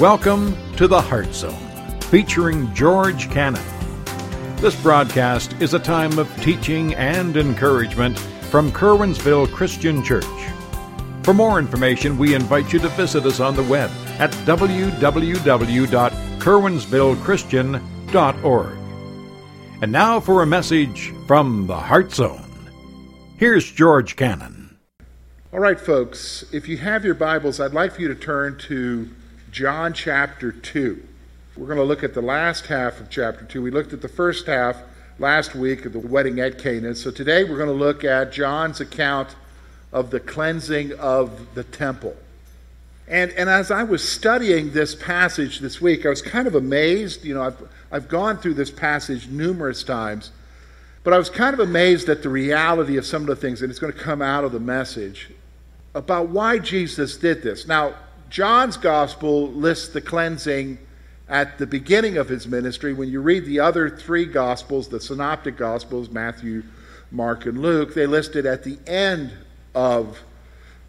Welcome to the Heart Zone, featuring George Cannon. This broadcast is a time of teaching and encouragement from Curwensville Christian Church. For more information, we invite you to visit us on the web at www.curwensvillechristian.org. And now for a message from the Heart Zone. Here's George Cannon. All right, folks, if you have your Bibles, I'd like for you to turn to John chapter 2. We're going to look at the last half of chapter 2. We looked at the first half last week of the wedding at Cana. So today we're going to look at John's account of the cleansing of the temple. And, and as I was studying this passage this week, I was kind of amazed. You know, I've, I've gone through this passage numerous times, but I was kind of amazed at the reality of some of the things, and it's going to come out of the message about why Jesus did this. Now, John's gospel lists the cleansing at the beginning of his ministry. When you read the other three gospels, the synoptic gospels, Matthew, Mark, and Luke, they list it at the end of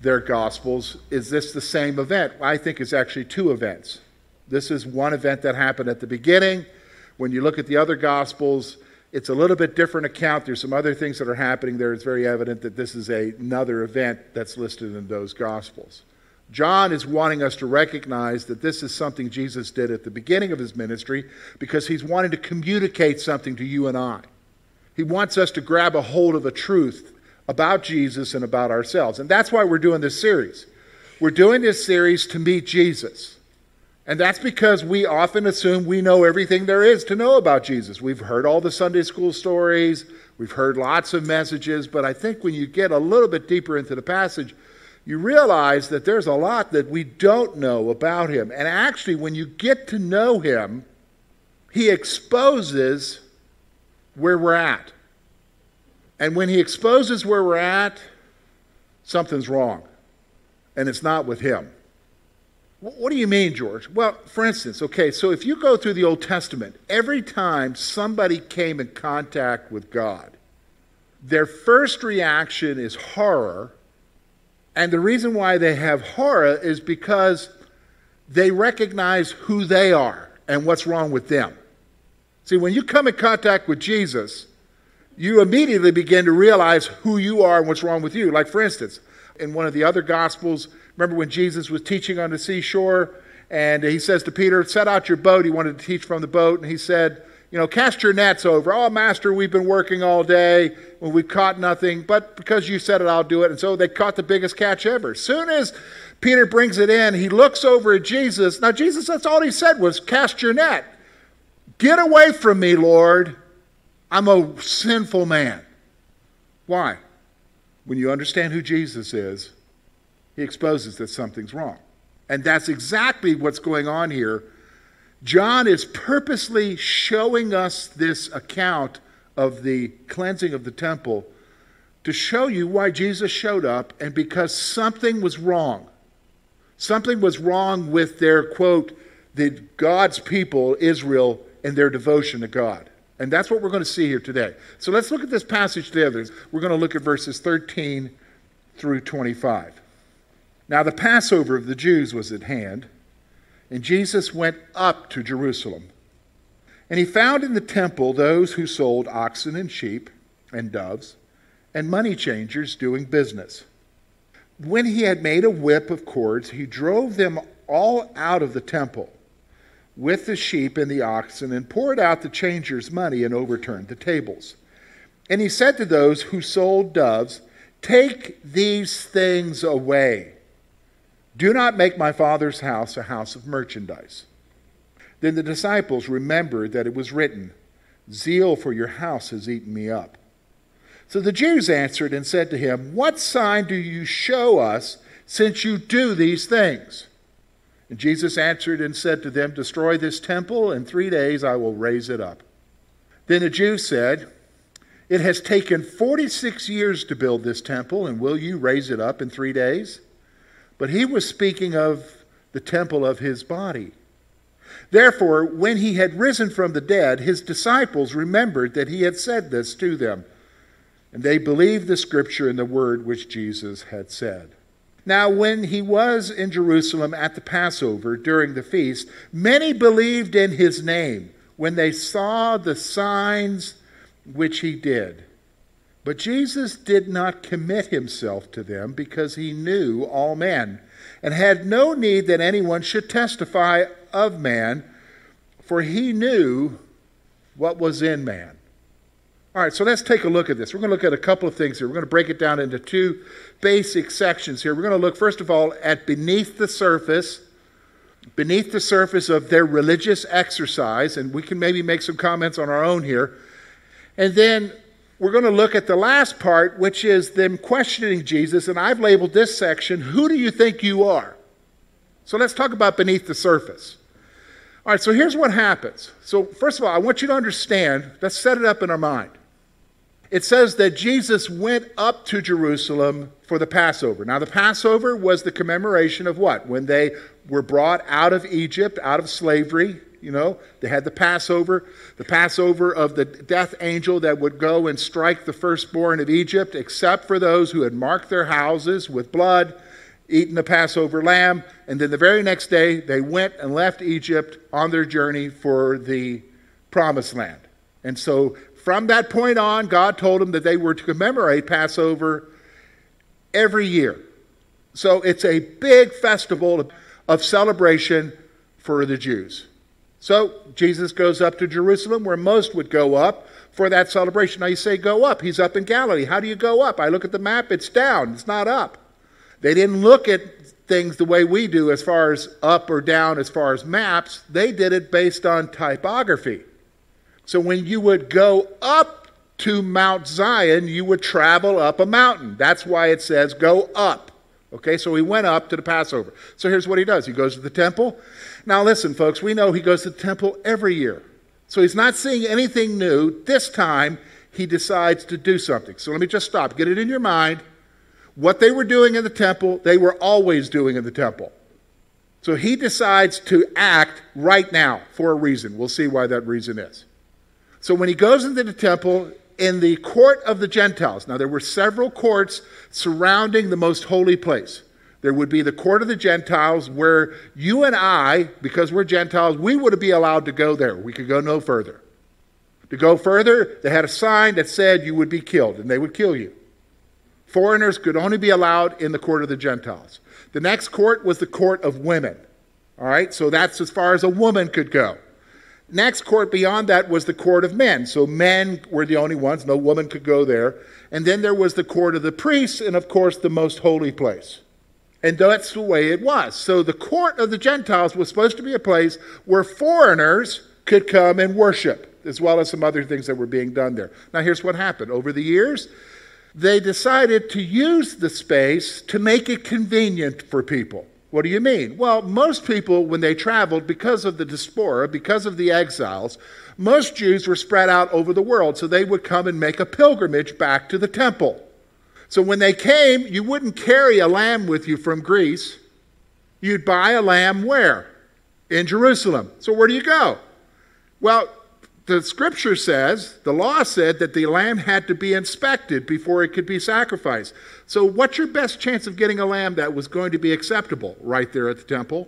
their gospels. Is this the same event? I think it's actually two events. This is one event that happened at the beginning. When you look at the other gospels, it's a little bit different account. There's some other things that are happening there. It's very evident that this is a, another event that's listed in those gospels. John is wanting us to recognize that this is something Jesus did at the beginning of his ministry because he's wanting to communicate something to you and I. He wants us to grab a hold of a truth about Jesus and about ourselves. And that's why we're doing this series. We're doing this series to meet Jesus. And that's because we often assume we know everything there is to know about Jesus. We've heard all the Sunday school stories, we've heard lots of messages, but I think when you get a little bit deeper into the passage, you realize that there's a lot that we don't know about him. And actually, when you get to know him, he exposes where we're at. And when he exposes where we're at, something's wrong. And it's not with him. What do you mean, George? Well, for instance, okay, so if you go through the Old Testament, every time somebody came in contact with God, their first reaction is horror and the reason why they have horror is because they recognize who they are and what's wrong with them. See, when you come in contact with Jesus, you immediately begin to realize who you are and what's wrong with you. Like, for instance, in one of the other Gospels, remember when Jesus was teaching on the seashore and he says to Peter, Set out your boat. He wanted to teach from the boat, and he said, you know, cast your nets over. Oh, master, we've been working all day. Well, we've caught nothing, but because you said it, I'll do it. And so they caught the biggest catch ever. Soon as Peter brings it in, he looks over at Jesus. Now, Jesus, that's all he said was, cast your net. Get away from me, Lord. I'm a sinful man. Why? When you understand who Jesus is, he exposes that something's wrong. And that's exactly what's going on here John is purposely showing us this account of the cleansing of the temple to show you why Jesus showed up and because something was wrong. Something was wrong with their, quote, the God's people, Israel, and their devotion to God. And that's what we're going to see here today. So let's look at this passage together. We're going to look at verses 13 through 25. Now, the Passover of the Jews was at hand. And Jesus went up to Jerusalem. And he found in the temple those who sold oxen and sheep and doves and money changers doing business. When he had made a whip of cords, he drove them all out of the temple with the sheep and the oxen and poured out the changers' money and overturned the tables. And he said to those who sold doves, Take these things away. Do not make my father's house a house of merchandise. Then the disciples remembered that it was written, Zeal for your house has eaten me up. So the Jews answered and said to him, What sign do you show us since you do these things? And Jesus answered and said to them, Destroy this temple, and three days I will raise it up. Then the Jews said, It has taken 46 years to build this temple, and will you raise it up in three days? But he was speaking of the temple of his body. Therefore, when he had risen from the dead, his disciples remembered that he had said this to them, and they believed the scripture and the word which Jesus had said. Now, when he was in Jerusalem at the Passover during the feast, many believed in his name when they saw the signs which he did. But Jesus did not commit himself to them because he knew all men and had no need that anyone should testify of man, for he knew what was in man. All right, so let's take a look at this. We're going to look at a couple of things here. We're going to break it down into two basic sections here. We're going to look, first of all, at beneath the surface, beneath the surface of their religious exercise, and we can maybe make some comments on our own here. And then we're going to look at the last part, which is them questioning Jesus. And I've labeled this section, Who do you think you are? So let's talk about beneath the surface. All right, so here's what happens. So, first of all, I want you to understand, let's set it up in our mind. It says that Jesus went up to Jerusalem for the Passover. Now, the Passover was the commemoration of what? When they were brought out of Egypt, out of slavery, you know, they had the Passover, the Passover of the death angel that would go and strike the firstborn of Egypt, except for those who had marked their houses with blood, eaten the Passover lamb, and then the very next day they went and left Egypt on their journey for the promised land. And so from that point on, God told them that they were to commemorate Passover every year. So it's a big festival of celebration for the Jews. So Jesus goes up to Jerusalem, where most would go up for that celebration. Now you say, go up. He's up in Galilee. How do you go up? I look at the map, it's down, it's not up. They didn't look at things the way we do as far as up or down, as far as maps. They did it based on typography. So when you would go up to Mount Zion, you would travel up a mountain. That's why it says go up. Okay, so he went up to the Passover. So here's what he does he goes to the temple. Now, listen, folks, we know he goes to the temple every year. So he's not seeing anything new. This time, he decides to do something. So let me just stop. Get it in your mind. What they were doing in the temple, they were always doing in the temple. So he decides to act right now for a reason. We'll see why that reason is. So when he goes into the temple, in the court of the Gentiles. Now, there were several courts surrounding the most holy place. There would be the court of the Gentiles where you and I, because we're Gentiles, we would be allowed to go there. We could go no further. To go further, they had a sign that said you would be killed, and they would kill you. Foreigners could only be allowed in the court of the Gentiles. The next court was the court of women. All right, so that's as far as a woman could go. Next court beyond that was the court of men. So men were the only ones, no woman could go there. And then there was the court of the priests, and of course, the most holy place. And that's the way it was. So the court of the Gentiles was supposed to be a place where foreigners could come and worship, as well as some other things that were being done there. Now, here's what happened. Over the years, they decided to use the space to make it convenient for people. What do you mean? Well, most people, when they traveled, because of the diaspora, because of the exiles, most Jews were spread out over the world, so they would come and make a pilgrimage back to the temple. So when they came, you wouldn't carry a lamb with you from Greece. You'd buy a lamb where? In Jerusalem. So where do you go? Well, the scripture says, the law said that the lamb had to be inspected before it could be sacrificed. So, what's your best chance of getting a lamb that was going to be acceptable right there at the temple?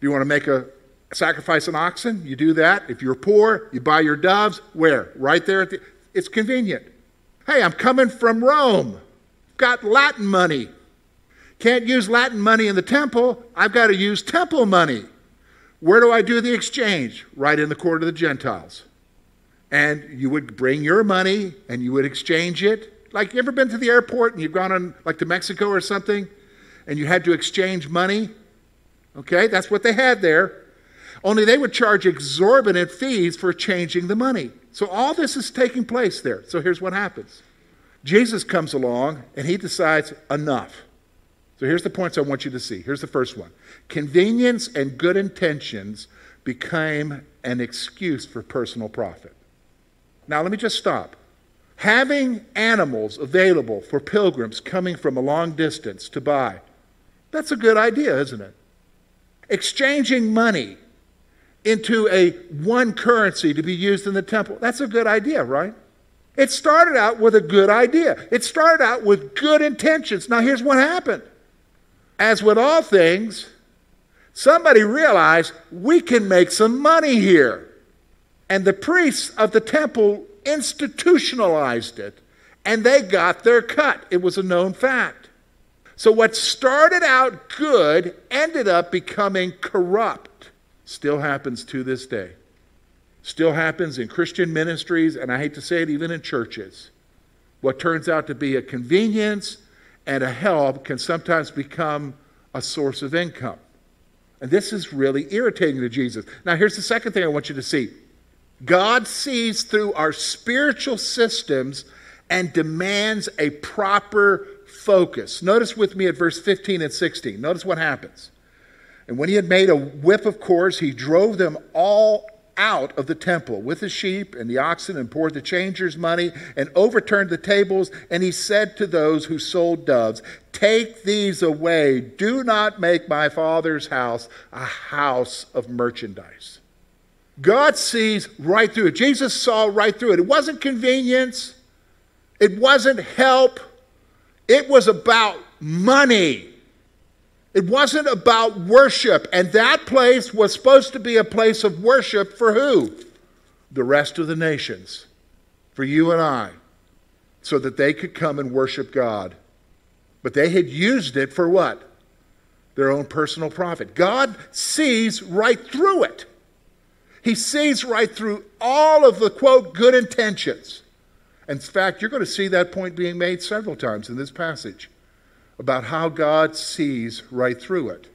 Do you want to make a sacrifice an oxen? You do that. If you're poor, you buy your doves. Where? Right there at the. It's convenient. Hey, I'm coming from Rome. Got Latin money. Can't use Latin money in the temple. I've got to use temple money. Where do I do the exchange? Right in the court of the Gentiles. And you would bring your money and you would exchange it. Like, you ever been to the airport and you've gone on, like, to Mexico or something, and you had to exchange money? Okay, that's what they had there. Only they would charge exorbitant fees for changing the money. So all this is taking place there. So here's what happens Jesus comes along and he decides enough. So here's the points I want you to see. Here's the first one convenience and good intentions became an excuse for personal profit. Now, let me just stop. Having animals available for pilgrims coming from a long distance to buy, that's a good idea, isn't it? Exchanging money into a one currency to be used in the temple, that's a good idea, right? It started out with a good idea. It started out with good intentions. Now, here's what happened as with all things, somebody realized we can make some money here. And the priests of the temple institutionalized it, and they got their cut. It was a known fact. So, what started out good ended up becoming corrupt. Still happens to this day. Still happens in Christian ministries, and I hate to say it, even in churches. What turns out to be a convenience and a help can sometimes become a source of income. And this is really irritating to Jesus. Now, here's the second thing I want you to see God sees through our spiritual systems and demands a proper focus. Notice with me at verse 15 and 16. Notice what happens. And when he had made a whip of cords, he drove them all out of the temple with the sheep and the oxen and poured the changers' money and overturned the tables. And he said to those who sold doves, Take these away. Do not make my father's house a house of merchandise. God sees right through it. Jesus saw right through it. It wasn't convenience, it wasn't help, it was about money. It wasn't about worship. And that place was supposed to be a place of worship for who? The rest of the nations. For you and I. So that they could come and worship God. But they had used it for what? Their own personal profit. God sees right through it. He sees right through all of the quote good intentions. In fact, you're going to see that point being made several times in this passage about how God sees right through it.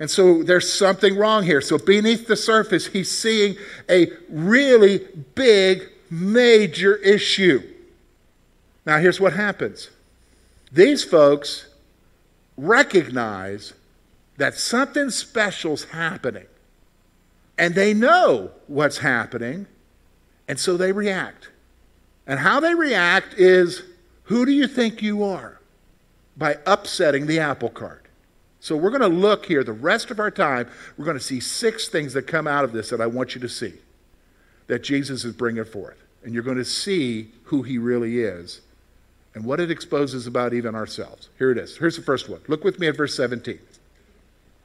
And so there's something wrong here. So beneath the surface, he's seeing a really big, major issue. Now, here's what happens these folks recognize that something special's happening. And they know what's happening, and so they react. And how they react is who do you think you are? By upsetting the apple cart. So we're going to look here the rest of our time. We're going to see six things that come out of this that I want you to see that Jesus is bringing forth. And you're going to see who he really is and what it exposes about even ourselves. Here it is. Here's the first one. Look with me at verse 17.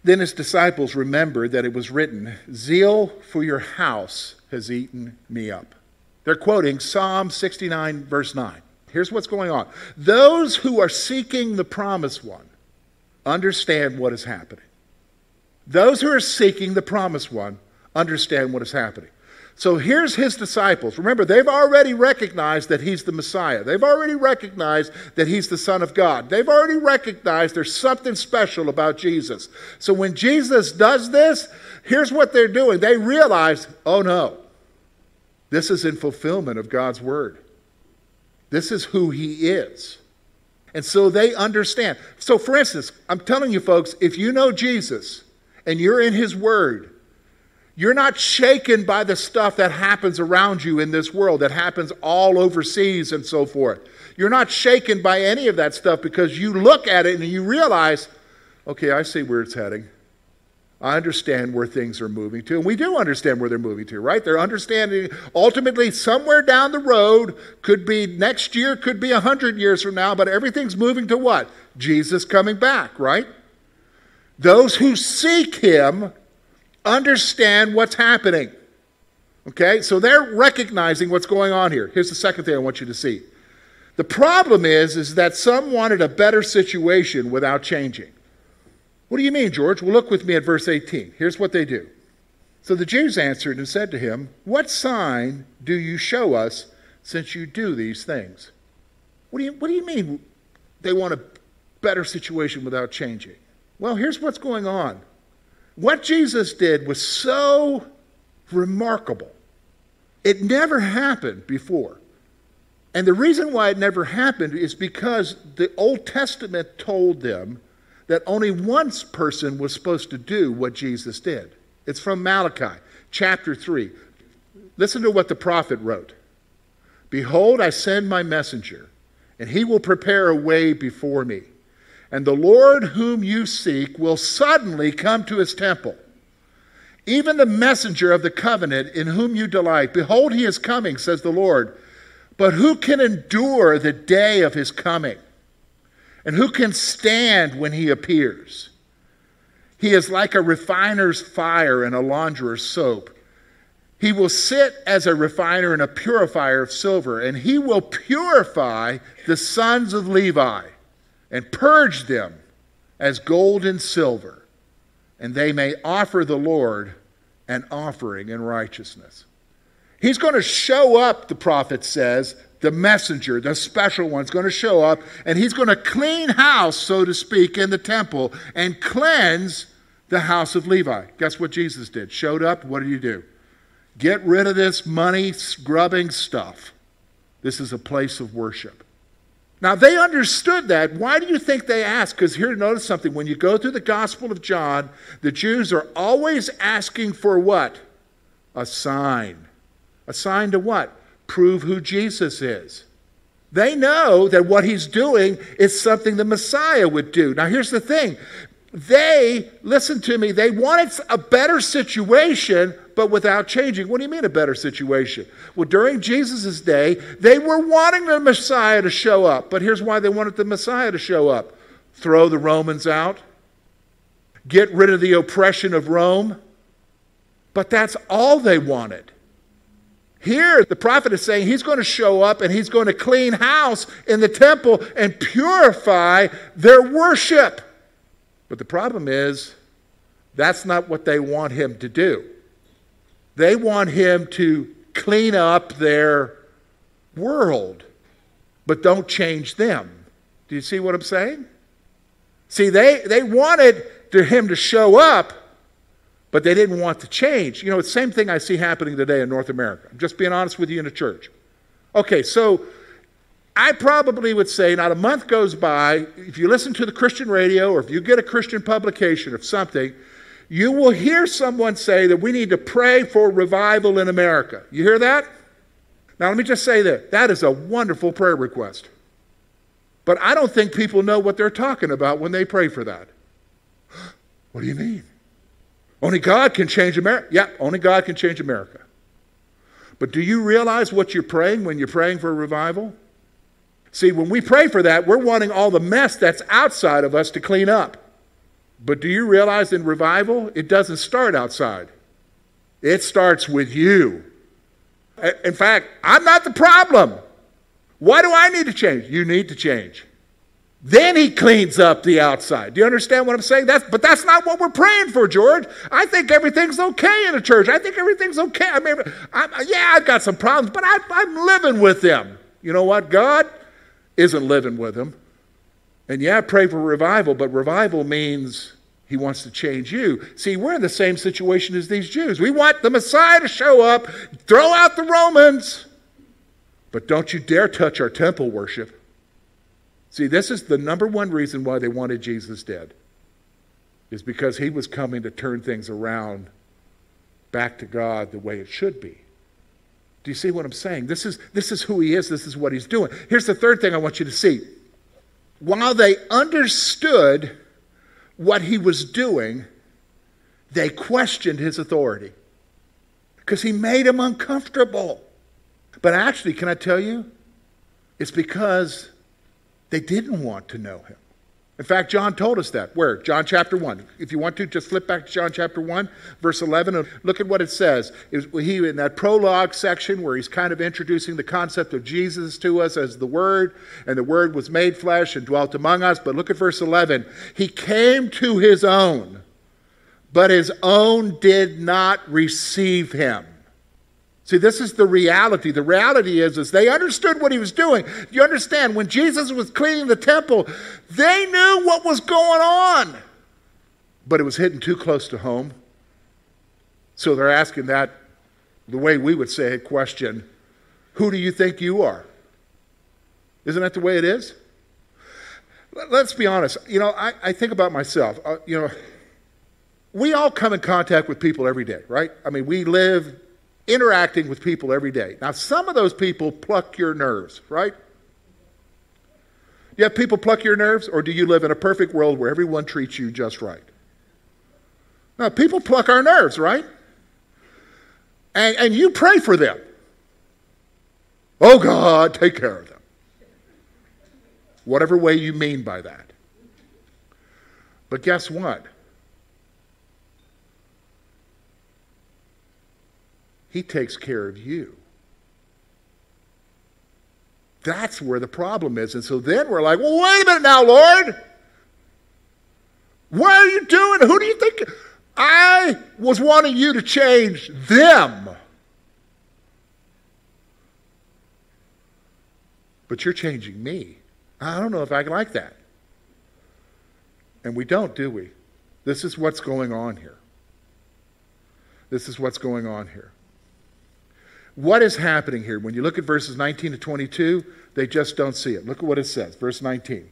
Then his disciples remembered that it was written, Zeal for your house has eaten me up. They're quoting Psalm 69, verse 9. Here's what's going on those who are seeking the promised one understand what is happening. Those who are seeking the promised one understand what is happening. So here's his disciples. Remember, they've already recognized that he's the Messiah. They've already recognized that he's the Son of God. They've already recognized there's something special about Jesus. So when Jesus does this, here's what they're doing. They realize, oh no, this is in fulfillment of God's word. This is who he is. And so they understand. So, for instance, I'm telling you folks, if you know Jesus and you're in his word, you're not shaken by the stuff that happens around you in this world, that happens all overseas and so forth. You're not shaken by any of that stuff because you look at it and you realize, okay, I see where it's heading. I understand where things are moving to. And we do understand where they're moving to, right? They're understanding ultimately somewhere down the road, could be next year, could be 100 years from now, but everything's moving to what? Jesus coming back, right? Those who seek him understand what's happening. Okay? So they're recognizing what's going on here. Here's the second thing I want you to see. The problem is is that some wanted a better situation without changing. What do you mean, George? Well, look with me at verse 18. Here's what they do. So the Jews answered and said to him, What sign do you show us since you do these things? What do you, what do you mean they want a better situation without changing? Well, here's what's going on. What Jesus did was so remarkable. It never happened before. And the reason why it never happened is because the Old Testament told them that only one person was supposed to do what Jesus did. It's from Malachi chapter 3. Listen to what the prophet wrote Behold, I send my messenger, and he will prepare a way before me. And the Lord whom you seek will suddenly come to his temple. Even the messenger of the covenant in whom you delight. Behold, he is coming, says the Lord. But who can endure the day of his coming? And who can stand when he appears? He is like a refiner's fire and a launderer's soap. He will sit as a refiner and a purifier of silver, and he will purify the sons of Levi and purge them as gold and silver, and they may offer the Lord an offering in righteousness. He's going to show up, the prophet says, the messenger, the special one, is going to show up, and he's going to clean house, so to speak, in the temple and cleanse the house of Levi. Guess what Jesus did? Showed up, what did he do? Get rid of this money scrubbing stuff. This is a place of worship. Now, they understood that. Why do you think they asked? Because here, notice something. When you go through the Gospel of John, the Jews are always asking for what? A sign. A sign to what? Prove who Jesus is. They know that what he's doing is something the Messiah would do. Now, here's the thing they, listen to me, they wanted a better situation, but without changing. What do you mean a better situation? Well, during Jesus' day, they were wanting the Messiah to show up. But here's why they wanted the Messiah to show up throw the Romans out, get rid of the oppression of Rome. But that's all they wanted. Here, the prophet is saying he's going to show up and he's going to clean house in the temple and purify their worship. But the problem is, that's not what they want him to do. They want him to clean up their world, but don't change them. Do you see what I'm saying? See, they, they wanted to him to show up, but they didn't want to change. You know, it's the same thing I see happening today in North America. I'm just being honest with you in a church. Okay, so I probably would say not a month goes by, if you listen to the Christian radio or if you get a Christian publication of something, you will hear someone say that we need to pray for revival in America. You hear that? Now, let me just say that that is a wonderful prayer request. But I don't think people know what they're talking about when they pray for that. What do you mean? Only God can change America. Yeah, only God can change America. But do you realize what you're praying when you're praying for a revival? See, when we pray for that, we're wanting all the mess that's outside of us to clean up. But do you realize in revival, it doesn't start outside, it starts with you. In fact, I'm not the problem. Why do I need to change? You need to change. Then he cleans up the outside. Do you understand what I'm saying? That's, but that's not what we're praying for, George. I think everything's okay in the church. I think everything's okay. I mean, I'm, yeah, I've got some problems, but I, I'm living with them. You know what, God? isn't living with them. And yeah, pray for revival, but revival means he wants to change you. See, we're in the same situation as these Jews. We want the Messiah to show up, throw out the Romans, but don't you dare touch our temple worship. See, this is the number one reason why they wanted Jesus dead, is because he was coming to turn things around back to God the way it should be. Do you see what I'm saying? This is, this is who he is, this is what he's doing. Here's the third thing I want you to see. While they understood what he was doing, they questioned his authority because he made them uncomfortable. But actually, can I tell you? It's because they didn't want to know him. In fact, John told us that. Where? John chapter 1. If you want to, just flip back to John chapter 1, verse 11, and look at what it says. It was, he, in that prologue section where he's kind of introducing the concept of Jesus to us as the Word, and the Word was made flesh and dwelt among us. But look at verse 11. He came to his own, but his own did not receive him. See, this is the reality. The reality is, is they understood what he was doing. You understand, when Jesus was cleaning the temple, they knew what was going on. But it was hitting too close to home. So they're asking that, the way we would say it, question, who do you think you are? Isn't that the way it is? Let's be honest. You know, I, I think about myself. Uh, you know, we all come in contact with people every day, right? I mean, we live interacting with people every day. Now, some of those people pluck your nerves, right? Do you have people pluck your nerves, or do you live in a perfect world where everyone treats you just right? Now, people pluck our nerves, right? And, and you pray for them. Oh, God, take care of them. whatever way you mean by that. But guess what? He takes care of you. That's where the problem is. And so then we're like, well, wait a minute now, Lord. What are you doing? Who do you think? I was wanting you to change them. But you're changing me. I don't know if I like that. And we don't, do we? This is what's going on here. This is what's going on here. What is happening here? When you look at verses 19 to 22, they just don't see it. Look at what it says. Verse 19.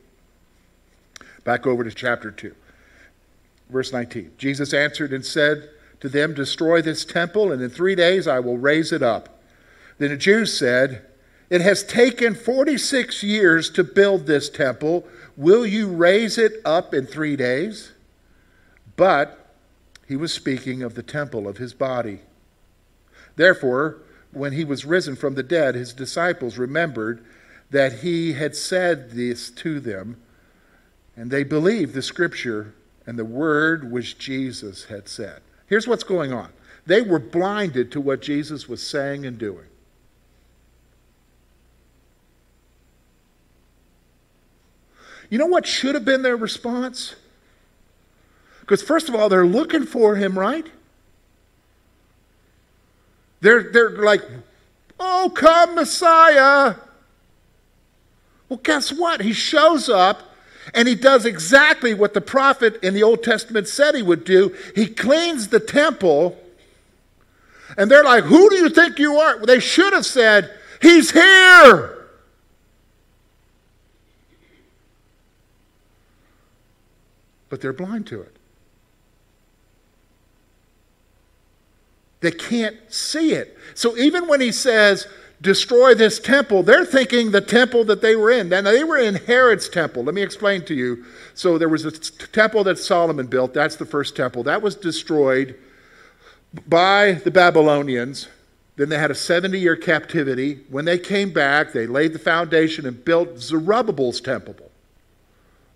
Back over to chapter 2. Verse 19 Jesus answered and said to them, Destroy this temple, and in three days I will raise it up. Then the Jews said, It has taken 46 years to build this temple. Will you raise it up in three days? But he was speaking of the temple of his body. Therefore, when he was risen from the dead, his disciples remembered that he had said this to them, and they believed the scripture and the word which Jesus had said. Here's what's going on they were blinded to what Jesus was saying and doing. You know what should have been their response? Because, first of all, they're looking for him, right? They're, they're like, oh, come, Messiah. Well, guess what? He shows up and he does exactly what the prophet in the Old Testament said he would do. He cleans the temple. And they're like, Who do you think you are? They should have said, He's here. But they're blind to it. They can't see it. So even when he says, destroy this temple, they're thinking the temple that they were in. Now, they were in Herod's temple. Let me explain to you. So, there was a temple that Solomon built. That's the first temple. That was destroyed by the Babylonians. Then they had a 70 year captivity. When they came back, they laid the foundation and built Zerubbabel's temple.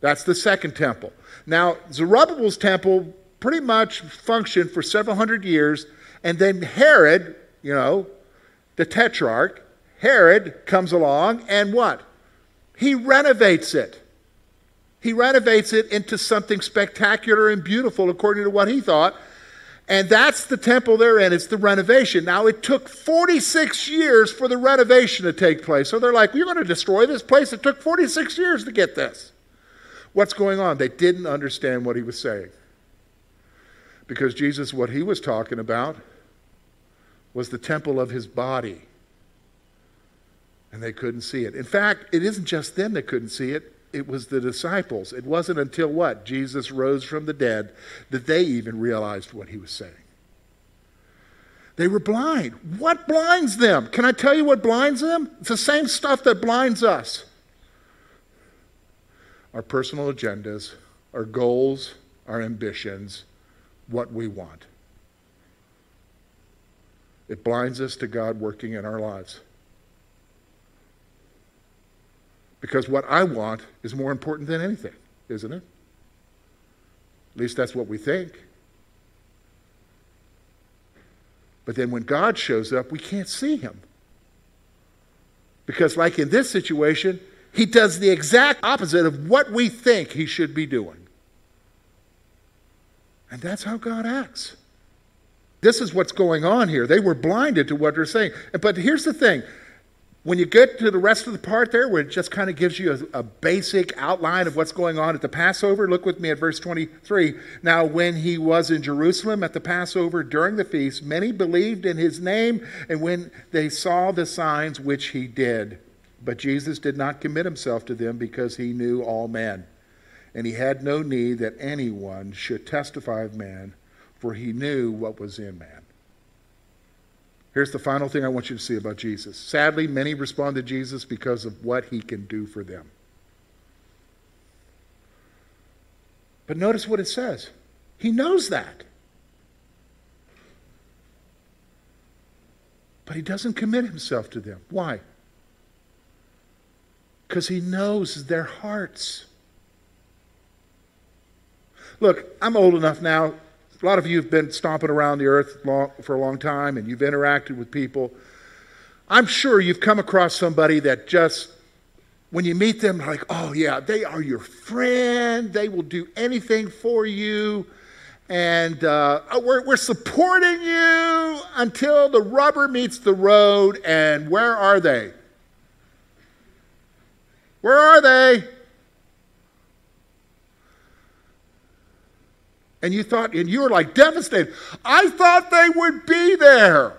That's the second temple. Now, Zerubbabel's temple pretty much functioned for several hundred years. And then Herod, you know, the tetrarch, Herod comes along and what? He renovates it. He renovates it into something spectacular and beautiful according to what he thought. And that's the temple they're in. It's the renovation. Now, it took 46 years for the renovation to take place. So they're like, we're going to destroy this place. It took 46 years to get this. What's going on? They didn't understand what he was saying. Because Jesus, what he was talking about was the temple of his body. And they couldn't see it. In fact, it isn't just them that couldn't see it, it was the disciples. It wasn't until what? Jesus rose from the dead that they even realized what he was saying. They were blind. What blinds them? Can I tell you what blinds them? It's the same stuff that blinds us our personal agendas, our goals, our ambitions, what we want. It blinds us to God working in our lives. Because what I want is more important than anything, isn't it? At least that's what we think. But then when God shows up, we can't see him. Because, like in this situation, he does the exact opposite of what we think he should be doing. And that's how God acts. This is what's going on here. They were blinded to what they're saying. But here's the thing when you get to the rest of the part there, where it just kind of gives you a, a, basic outline of what's going on at the Passover, look with me at verse 23. Now, when he was in Jerusalem at the Passover during the feast, many believed in his name, and when they saw the signs which he did. But Jesus did not commit himself to them because he knew all men. And he had no need that anyone should testify of man, for he knew what was in man. Here's the final thing I want you to see about Jesus. Sadly, many respond to Jesus because of what he can do for them. But notice what it says. He knows that. But he doesn't commit himself to them. Why? Because he knows their hearts. Look, I'm old enough now. A lot of you have been stomping around the earth long, for a long time and you've interacted with people. I'm sure you've come across somebody that just, when you meet them, like, oh, yeah, they are your friend. They will do anything for you. And uh, we're, we're supporting you until the rubber meets the road. And where are they? Where are they? And you thought, and you were like devastated. I thought they would be there.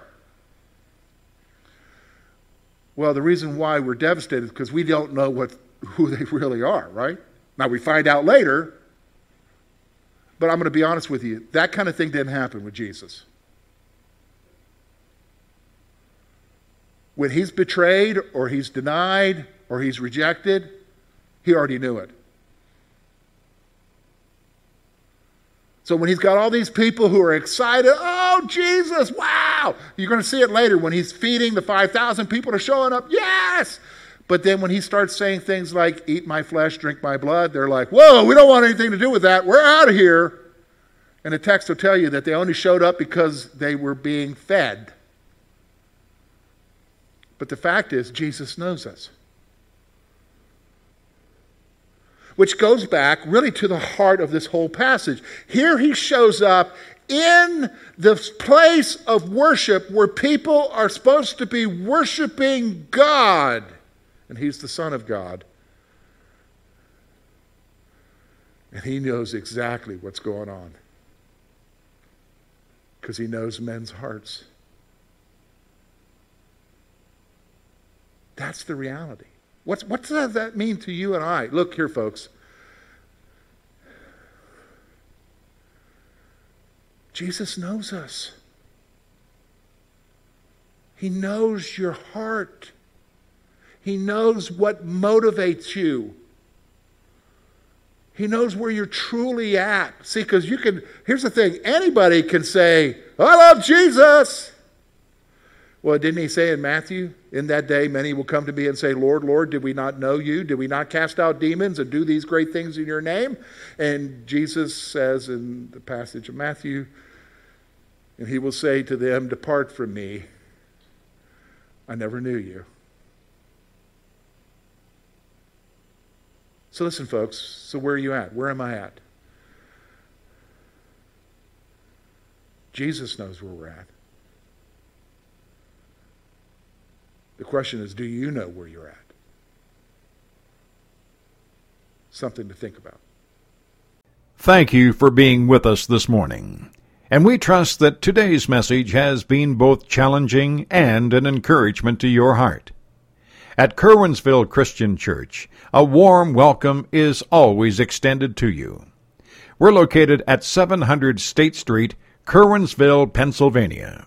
Well, the reason why we're devastated is because we don't know what, who they really are, right? Now, we find out later, but I'm going to be honest with you that kind of thing didn't happen with Jesus. When he's betrayed, or he's denied, or he's rejected, he already knew it. So when he's got all these people who are excited, oh, Jesus, wow! You're going to see it later when he's feeding the 5,000 people are showing up, yes! But then when he starts saying things like, eat my flesh, drink my blood, they're like, whoa, we don't want anything to do with that. We're out of here. And the text will tell you that they only showed up because they were being fed. But the fact is, Jesus knows us. Which goes back really to the heart of this whole passage. Here he shows up in the place of worship where people are supposed to be worshiping God, and he's the Son of God. And he knows exactly what's going on because he knows men's hearts. That's the reality. What's, what does that mean to you and I? Look here, folks. Jesus knows us. He knows your heart. He knows what motivates you. He knows where you're truly at. See, because you can, here's the thing anybody can say, I love Jesus. Well, didn't he say in Matthew, in that day many will come to me and say, Lord, Lord, did we not know you? Did we not cast out demons and do these great things in your name? And Jesus says in the passage of Matthew, and he will say to them, Depart from me. I never knew you. So listen, folks. So where are you at? Where am I at? Jesus knows where we're at. The question is do you know where you're at? Something to think about. Thank you for being with us this morning. And we trust that today's message has been both challenging and an encouragement to your heart. At Curwensville Christian Church, a warm welcome is always extended to you. We're located at 700 State Street, Curwensville, Pennsylvania.